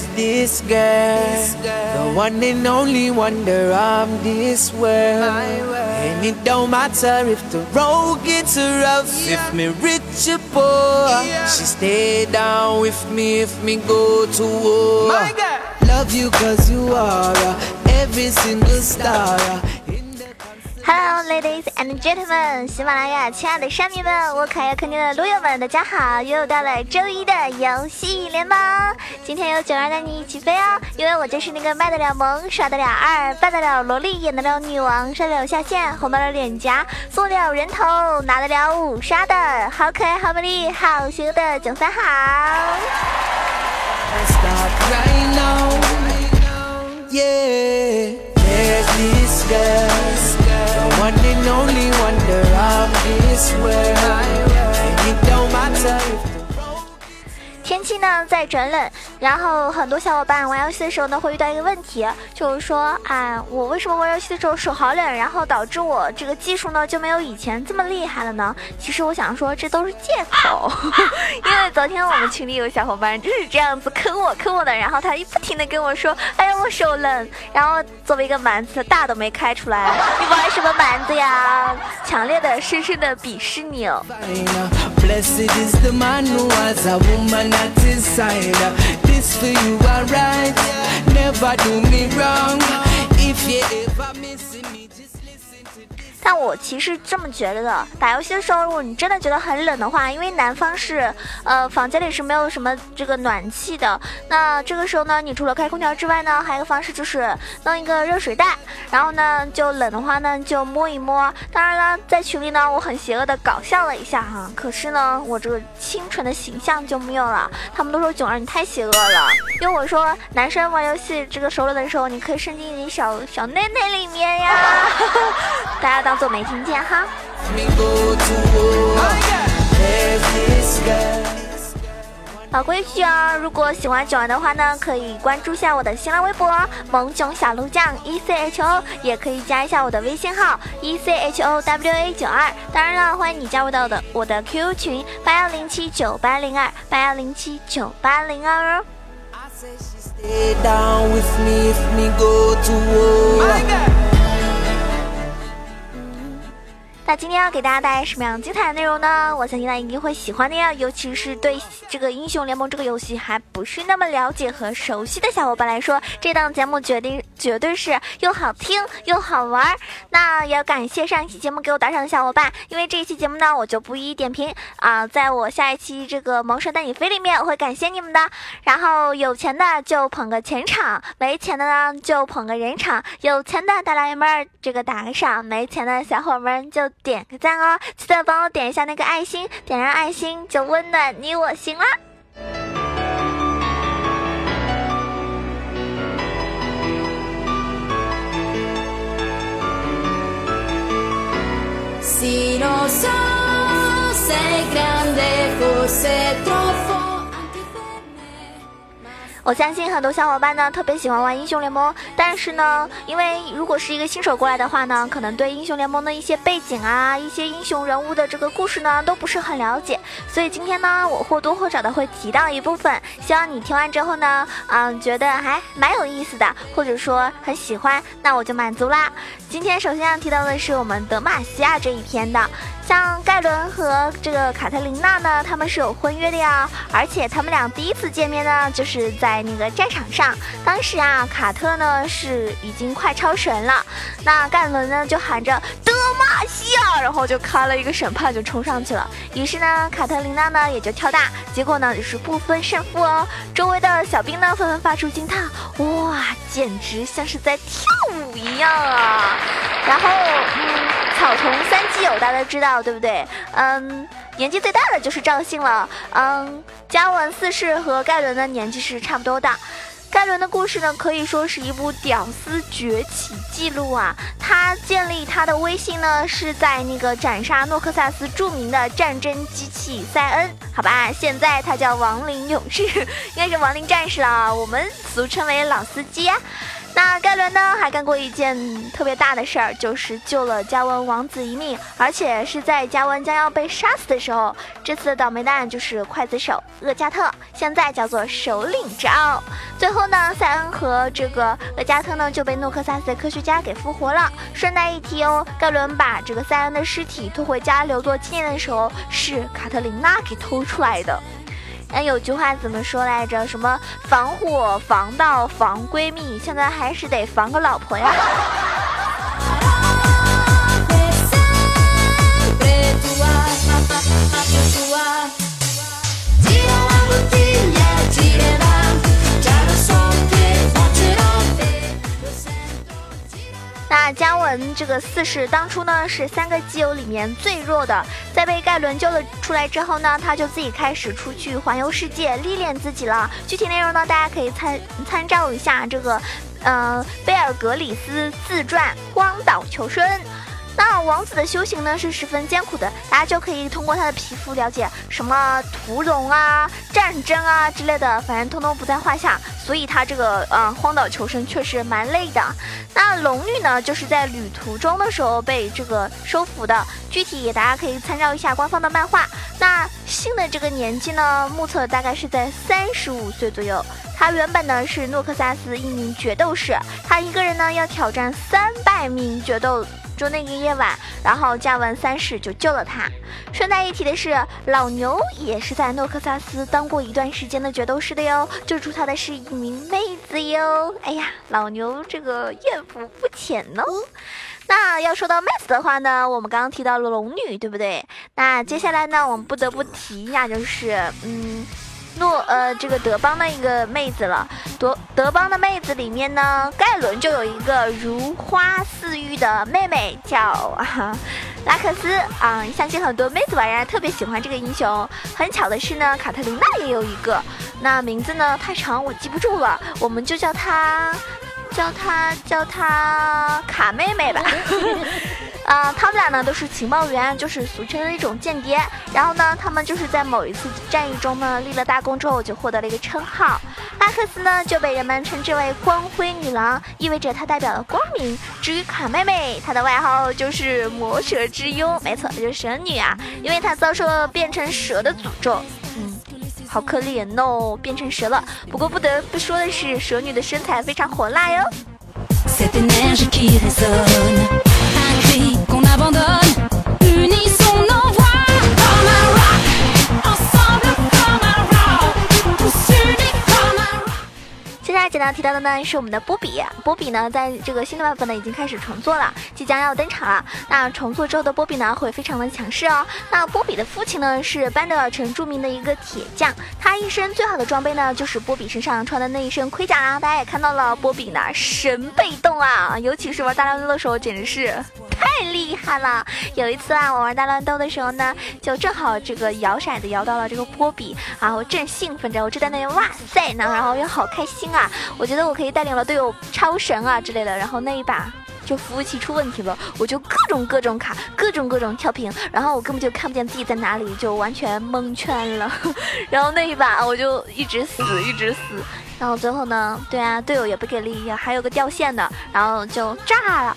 There's this girl, the one and only wonder of this world. And it don't matter if the road gets rough, if me rich or poor. She stay down with me if me go to war. Love you cause you are uh, every single star. uh, Hello, ladies and gentlemen，喜马拉雅亲爱的山民们，我可爱又可爱的撸友们，大家好！又到了周一的游戏联盟，今天有九儿带你一起飞哦，因为我就是那个卖得了萌、耍得了二、扮得了萝莉、演得了女王、上得了下线、红到了脸颊、送得了人头、拿得了五杀的好可爱、好美丽、好邪恶的九三好。Let's start right now. Yeah, one and only wonder of this world. And it don't matter 天气呢在转冷，然后很多小伙伴玩游戏的时候呢会遇到一个问题，就是说啊，我为什么玩游戏的时候手好冷，然后导致我这个技术呢就没有以前这么厉害了呢？其实我想说这都是借口，因为昨天我们群里有小伙伴就是这样子坑我坑我的，然后他一不停的跟我说，哎呀我手冷，然后作为一个蛮子大都没开出来，你玩什么蛮子呀？强烈的深深的鄙视你哦。Blessed is the man who has a woman at his side. This for you, alright. Never do me wrong. If you ever 但我其实这么觉得的，打游戏的时候，如果你真的觉得很冷的话，因为南方是，呃，房间里是没有什么这个暖气的。那这个时候呢，你除了开空调之外呢，还有一个方式就是弄一个热水袋，然后呢，就冷的话呢，就摸一摸。当然了，在群里呢，我很邪恶的搞笑了一下哈，可是呢，我这个清纯的形象就没有了。他们都说囧儿你太邪恶了，因为我说男生玩游戏这个手冷的时候，你可以伸进你小小内内里面呀。大家当做没听见哈。老规矩啊，如果喜欢九儿的话呢，可以关注一下我的新浪微博“萌囧小鹿酱 E C H O”，也可以加一下我的微信号 E C H O W A 九二。当然了，欢迎你加入到我的我的 QQ 群八幺零七九八零二八幺零七九八零二哦。I say she 那今天要给大家带来什么样精彩的内容呢？我相信大家一定会喜欢的呀，尤其是对这个英雄联盟这个游戏还不是那么了解和熟悉的小伙伴来说，这档节目决定绝对是又好听又好玩。那也要感谢上一期节目给我打赏的小伙伴，因为这一期节目呢，我就不一一点评啊，在我下一期这个萌神带你飞里面，我会感谢你们的。然后有钱的就捧个钱场，没钱的呢就捧个人场。有钱的大老爷们儿这个打个赏，没钱的小伙们就点个赞哦，记得帮我点一下那个爱心，点亮爱心就温暖你我心啦。我相信很多小伙伴呢特别喜欢玩英雄联盟，但是呢，因为如果是一个新手过来的话呢，可能对英雄联盟的一些背景啊、一些英雄人物的这个故事呢都不是很了解，所以今天呢，我或多或少的会提到一部分，希望你听完之后呢，嗯，觉得还蛮有意思的，或者说很喜欢，那我就满足啦。今天首先要提到的是我们德玛西亚这一篇的。像盖伦和这个卡特琳娜呢，他们是有婚约的呀，而且他们俩第一次见面呢，就是在那个战场上。当时啊，卡特呢是已经快超神了，那盖伦呢就喊着德玛西亚，然后就开了一个审判就冲上去了。于是呢，卡特琳娜呢也就跳大，结果呢也是不分胜负哦。周围的小兵呢纷纷发出惊叹：哇，简直像是在跳舞一样啊！然后，嗯，草丛三基友大家都知道对不对？嗯，年纪最大的就是赵信了。嗯，嘉文四世和盖伦的年纪是差不多大。盖伦的故事呢，可以说是一部屌丝崛起记录啊！他建立他的威信呢，是在那个斩杀诺克萨斯著名的战争机器塞恩，好吧？现在他叫亡灵勇士，应该是亡灵战士了，我们俗称为老司机啊。那盖伦呢，还干过一件特别大的事儿，就是救了嘉文王子一命，而且是在嘉文将要被杀死的时候。这次的倒霉蛋就是刽子手厄加特，现在叫做首领长。最后呢，塞恩和这个厄加特呢就被诺克萨斯的科学家给复活了。顺带一提哦，盖伦把这个塞恩的尸体拖回家留作纪念的时候，是卡特琳娜给偷出来的。哎，有句话怎么说来着？什么防火、防盗、防闺蜜，现在还是得防个老婆呀。那姜文这个四世当初呢是三个基友里面最弱的，在被盖伦救了出来之后呢，他就自己开始出去环游世界，历练自己了。具体内容呢，大家可以参参照一下这个，呃，贝尔格里斯自传《荒岛求生》。那王子的修行呢是十分艰苦的，大家就可以通过他的皮肤了解什么屠龙啊、战争啊之类的，反正通通不在话下。所以他这个呃荒岛求生确实蛮累的。那龙女呢，就是在旅途中的时候被这个收服的，具体大家可以参照一下官方的漫画。那信的这个年纪呢，目测大概是在三十五岁左右。他原本呢是诺克萨斯一名决斗士，他一个人呢要挑战三百名决斗。就那个夜晚，然后加文三世就救了他。顺带一提的是，老牛也是在诺克萨斯当过一段时间的决斗士的哟，救出他的是一名妹子哟。哎呀，老牛这个艳福不浅呢。那要说到妹子的话呢，我们刚刚提到了龙女，对不对？那接下来呢，我们不得不提一下，就是嗯。诺呃，这个德邦的一个妹子了。德德邦的妹子里面呢，盖伦就有一个如花似玉的妹妹，叫啊拉克斯啊。相信很多妹子玩家特别喜欢这个英雄。很巧的是呢，卡特琳娜也有一个，那名字呢太长我记不住了，我们就叫她叫她叫她卡妹妹吧。啊、他们俩呢都是情报员，就是俗称的一种间谍。然后呢，他们就是在某一次战役中呢立了大功之后，就获得了一个称号。拉克斯呢就被人们称之为光辉女郎，意味着她代表了光明。至于卡妹妹，她的外号就是魔蛇之拥，没错，就是蛇女啊，因为她遭受了变成蛇的诅咒。嗯。好可怜哦，变成蛇了。不过不得不说的是，蛇女的身材非常火辣哟。Qu'on abandonne, 那提到的呢是我们的波比，波比呢在这个新的版本呢已经开始重做了，即将要登场了。那重做之后的波比呢会非常的强势哦。那波比的父亲呢是班德尔城著名的一个铁匠，他一身最好的装备呢就是波比身上穿的那一身盔甲啦。大家也看到了，波比呢神被动啊，尤其是玩大乱斗的时候简直是太厉害了。有一次啊，我玩大乱斗的时候呢，就正好这个摇骰子摇到了这个波比啊，我正兴奋着，我就在那里哇塞呢，然后又好开心啊，我觉得我可以带领了队友超神啊之类的，然后那一把。就服务器出问题了，我就各种各种卡，各种各种跳屏，然后我根本就看不见自己在哪里，就完全蒙圈了。然后那一把我就一直死，一直死，然后最后呢，对啊，队友也不给力，还有个掉线的，然后就炸了。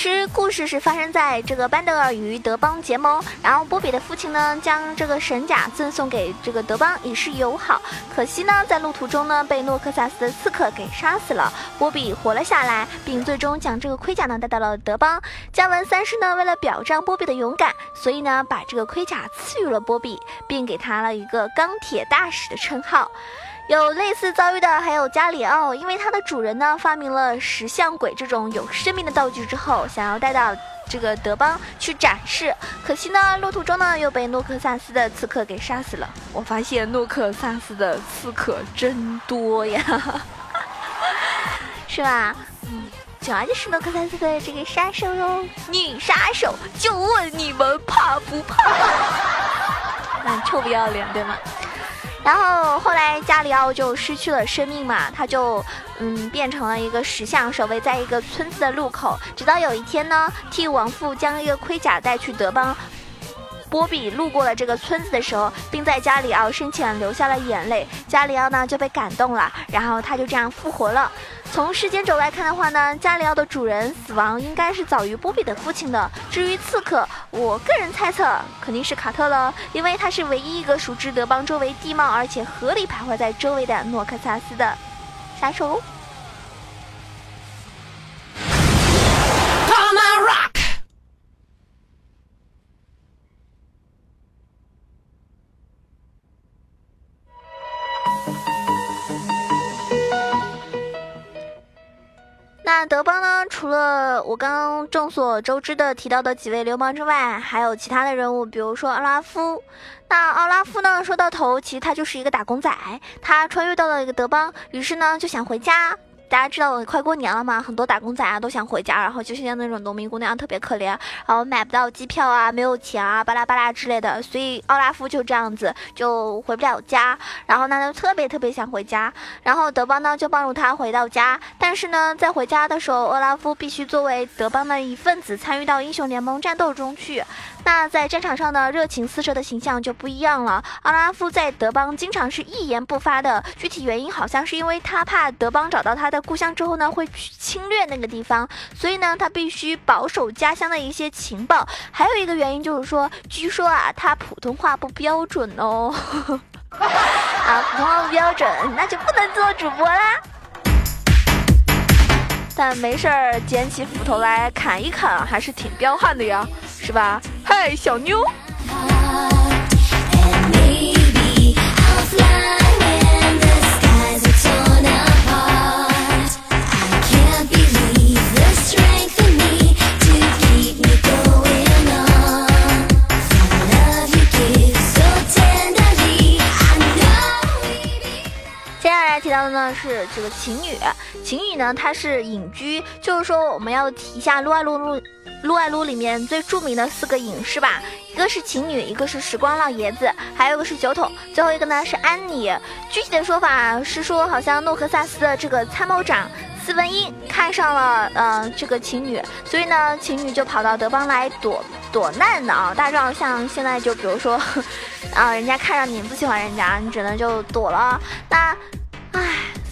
其实故事是发生在这个班德尔与德邦结盟，然后波比的父亲呢将这个神甲赠送给这个德邦以示友好。可惜呢，在路途中呢被诺克萨斯的刺客给杀死了。波比活了下来，并最终将这个盔甲呢带到了德邦。加文三世呢为了表彰波比的勇敢，所以呢把这个盔甲赐予了波比，并给他了一个钢铁大使的称号。有类似遭遇的还有加里奥，因为它的主人呢发明了石像鬼这种有生命的道具之后，想要带到这个德邦去展示，可惜呢路途中呢又被诺克萨斯的刺客给杀死了。我发现诺克萨斯的刺客真多呀，是吧？嗯。主要就是诺克萨斯的这个杀手哟，女杀手，就问你们怕不怕？那臭不要脸，对吗？然后后来加里奥就失去了生命嘛，他就嗯变成了一个石像，守卫在一个村子的路口。直到有一天呢，替亡父将一个盔甲带去德邦，波比路过了这个村子的时候，并在加里奥生前流下了眼泪，加里奥呢就被感动了，然后他就这样复活了。从时间轴来看的话呢，加里奥的主人死亡应该是早于波比的父亲的。至于刺客，我个人猜测肯定是卡特了，因为他是唯一一个熟知德邦周围地貌而且合理徘徊在周围的诺克萨斯的杀手。除了我刚刚众所周知的提到的几位流氓之外，还有其他的人物，比如说奥拉夫。那奥拉夫呢？说到头，其实他就是一个打工仔，他穿越到了一个德邦，于是呢就想回家。大家知道快过年了嘛，很多打工仔啊都想回家，然后就像那种农民姑娘特别可怜，然后买不到机票啊，没有钱啊，巴拉巴拉之类的，所以奥拉夫就这样子就回不了家，然后呢就特别特别想回家，然后德邦呢就帮助他回到家，但是呢在回家的时候，奥拉夫必须作为德邦的一份子参与到英雄联盟战斗中去。那在战场上呢，热情四射的形象就不一样了。奥拉夫在德邦经常是一言不发的，具体原因好像是因为他怕德邦找到他的故乡之后呢，会去侵略那个地方，所以呢，他必须保守家乡的一些情报。还有一个原因就是说，据说啊，他普通话不标准哦。啊，普通话不标准，那就不能做主播啦。但没事儿，捡起斧头来砍一砍，还是挺彪悍的呀。是吧？嗨，小妞。接下来提到的呢是这个情侣，情侣呢他是隐居，就是说我们要提一下撸啊撸撸。撸啊撸里面最著名的四个隐士吧，一个是晴女，一个是时光老爷子，还有一个是酒桶，最后一个呢是安妮。具体的说法是说，好像诺克萨斯的这个参谋长斯文英看上了呃这个晴女，所以呢晴女就跑到德邦来躲躲难的啊。大壮，像现在就比如说 啊，人家看上你不喜欢人家，你只能就躲了。那，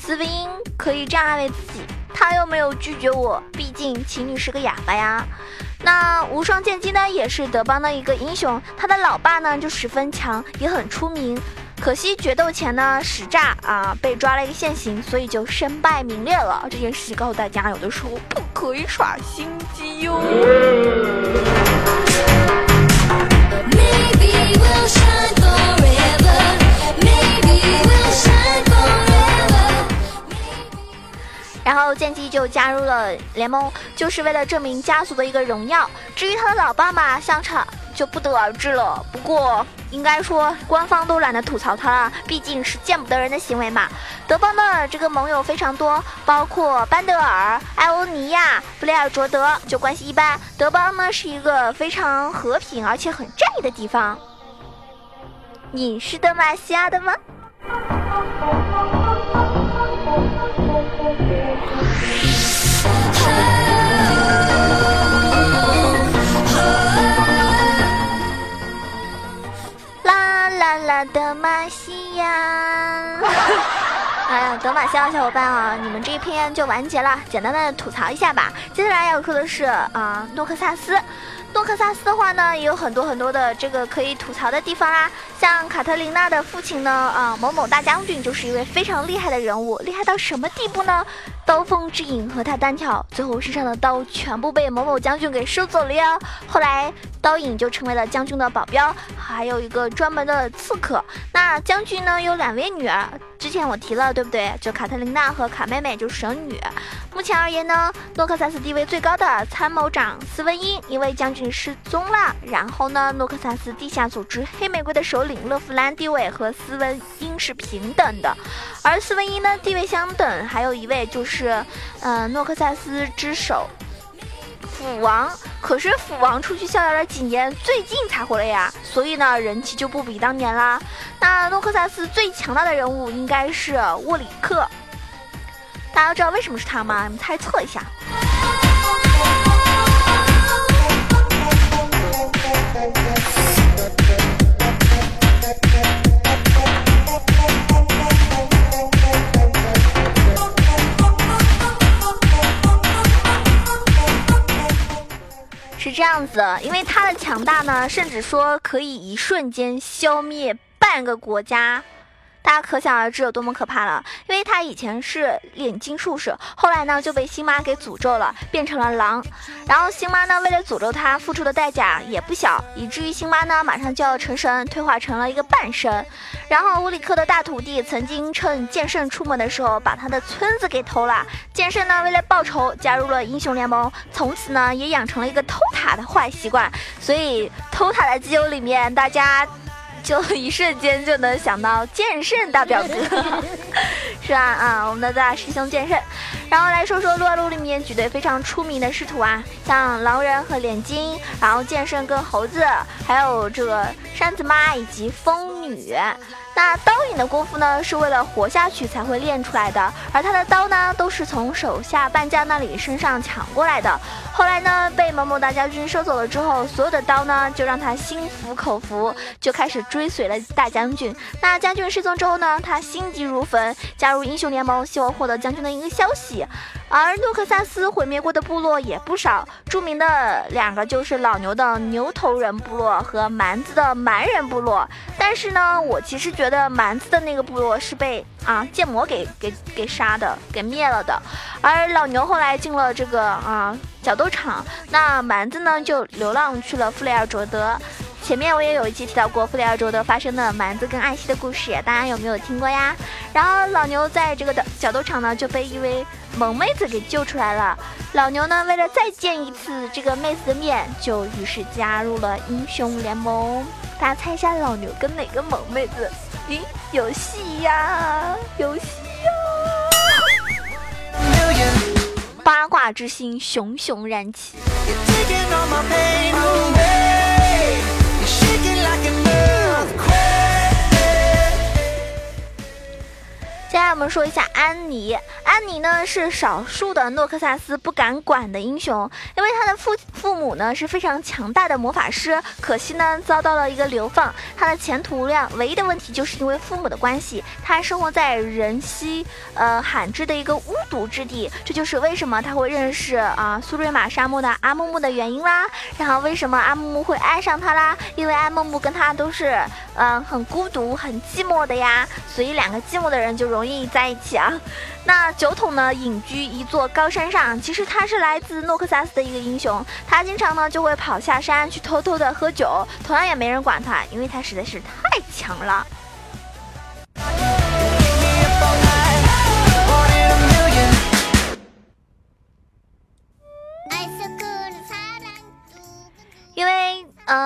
斯文英可以这样安慰自己。他又没有拒绝我，毕竟秦女是个哑巴呀。那无双剑姬呢，也是德邦的一个英雄，他的老爸呢就十分强，也很出名。可惜决斗前呢使诈啊，被抓了一个现行，所以就身败名裂了。这件事情告诉大家，有的时候不可以耍心机哟。后剑姬就加入了联盟，就是为了证明家族的一个荣耀。至于他的老爸嘛，相差就不得而知了。不过应该说，官方都懒得吐槽他了，毕竟是见不得人的行为嘛。德邦的这个盟友非常多，包括班德尔、艾欧尼亚、布雷尔卓德，就关系一般。德邦呢是一个非常和平而且很战役的地方。你是德玛西亚的吗？啦啦啦，德玛西亚！哎呀，德玛西亚小伙伴啊，你们这一篇就完结了，简单的吐槽一下吧。接下来要说的是啊，诺克萨斯。诺克萨斯的话呢，也有很多很多的这个可以吐槽的地方啦。像卡特琳娜的父亲呢，啊，某某大将军就是一位非常厉害的人物，厉害到什么地步呢？刀锋之影和他单挑，最后身上的刀全部被某某将军给收走了呀。后来刀影就成为了将军的保镖，还有一个专门的刺客。那将军呢有两位女儿，之前我提了对不对？就卡特琳娜和卡妹妹，就是神女。目前而言呢，诺克萨斯地位最高的参谋长斯文因因为将军失踪了，然后呢，诺克萨斯地下组织黑玫瑰的首领勒弗兰地位和斯文因是平等的，而斯文因呢地位相等，还有一位就是。是，嗯，诺克萨斯之首，斧王。可是斧王出去逍遥了几年，最近才回来呀，所以呢，人气就不比当年啦。那诺克萨斯最强大的人物应该是沃里克，大家知道为什么是他吗？你们猜测一下。子，因为他的强大呢，甚至说可以一瞬间消灭半个国家。大家可想而知有多么可怕了，因为他以前是炼金术士，后来呢就被星妈给诅咒了，变成了狼。然后星妈呢为了诅咒他，付出的代价也不小，以至于星妈呢马上就要成神，退化成了一个半神。然后乌里克的大徒弟曾经趁剑圣出门的时候把他的村子给偷了，剑圣呢为了报仇加入了英雄联盟，从此呢也养成了一个偷塔的坏习惯。所以偷塔的基友里面，大家。就一瞬间就能想到剑圣大表哥，是吧？啊，我们的大师兄剑圣。然后来说说撸啊撸里面几对非常出名的师徒啊，像狼人和炼金，然后剑圣跟猴子，还有这个扇子妈以及风女。那刀影的功夫呢，是为了活下去才会练出来的，而他的刀呢，都是从手下半将那里身上抢过来的。后来呢，被某某大将军收走了之后，所有的刀呢，就让他心服口服，就开始追随了大将军。那将军失踪之后呢，他心急如焚，加入英雄联盟，希望获得将军的一个消息。而诺克萨斯毁灭过的部落也不少，著名的两个就是老牛的牛头人部落和蛮子的蛮人部落。但是呢，我其实觉得蛮子的那个部落是被啊剑魔给给给杀的，给灭了的。而老牛后来进了这个啊角斗场，那蛮子呢就流浪去了弗雷尔卓德。前面我也有一期提到过弗雷尔卓德发生的蛮子跟艾希的故事，大家有没有听过呀？然后老牛在这个的角斗场呢就被一位萌妹子给救出来了。老牛呢为了再见一次这个妹子的面，就于是加入了英雄联盟。大家猜一下老牛跟哪个萌妹子？咦，有戏呀，有戏呀！八卦之心熊熊燃起。来我们说一下安妮。安妮呢是少数的诺克萨斯不敢管的英雄，因为他的父父母呢是非常强大的魔法师，可惜呢遭到了一个流放，他的前途无量唯一的问题就是因为父母的关系，他生活在人稀呃罕至的一个巫毒之地，这就是为什么他会认识啊苏瑞玛沙漠的阿木木的原因啦。然后为什么阿木木会爱上他啦？因为阿木木跟他都是嗯很孤独很寂寞的呀，所以两个寂寞的人就容易。在一起啊，那酒桶呢隐居一座高山上，其实他是来自诺克萨斯的一个英雄，他经常呢就会跑下山去偷偷的喝酒，同样也没人管他，因为他实在是太强了。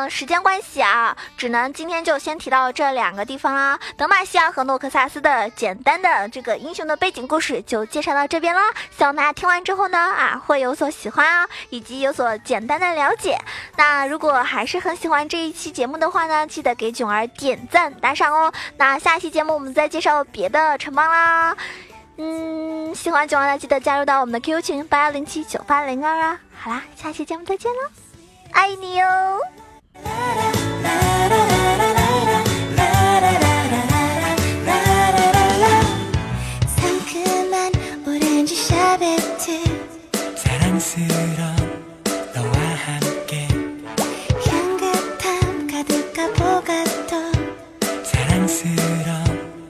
时间关系啊，只能今天就先提到这两个地方啦。德玛西亚和诺克萨斯的简单的这个英雄的背景故事就介绍到这边啦。希望大家听完之后呢，啊，会有所喜欢啊，以及有所简单的了解。那如果还是很喜欢这一期节目的话呢，记得给囧儿点赞打赏哦。那下期节目我们再介绍别的城邦啦。嗯，喜欢囧儿的记得加入到我们的 QQ 群八幺零七九八零二啊。好啦，下期节目再见喽，爱你哦。啦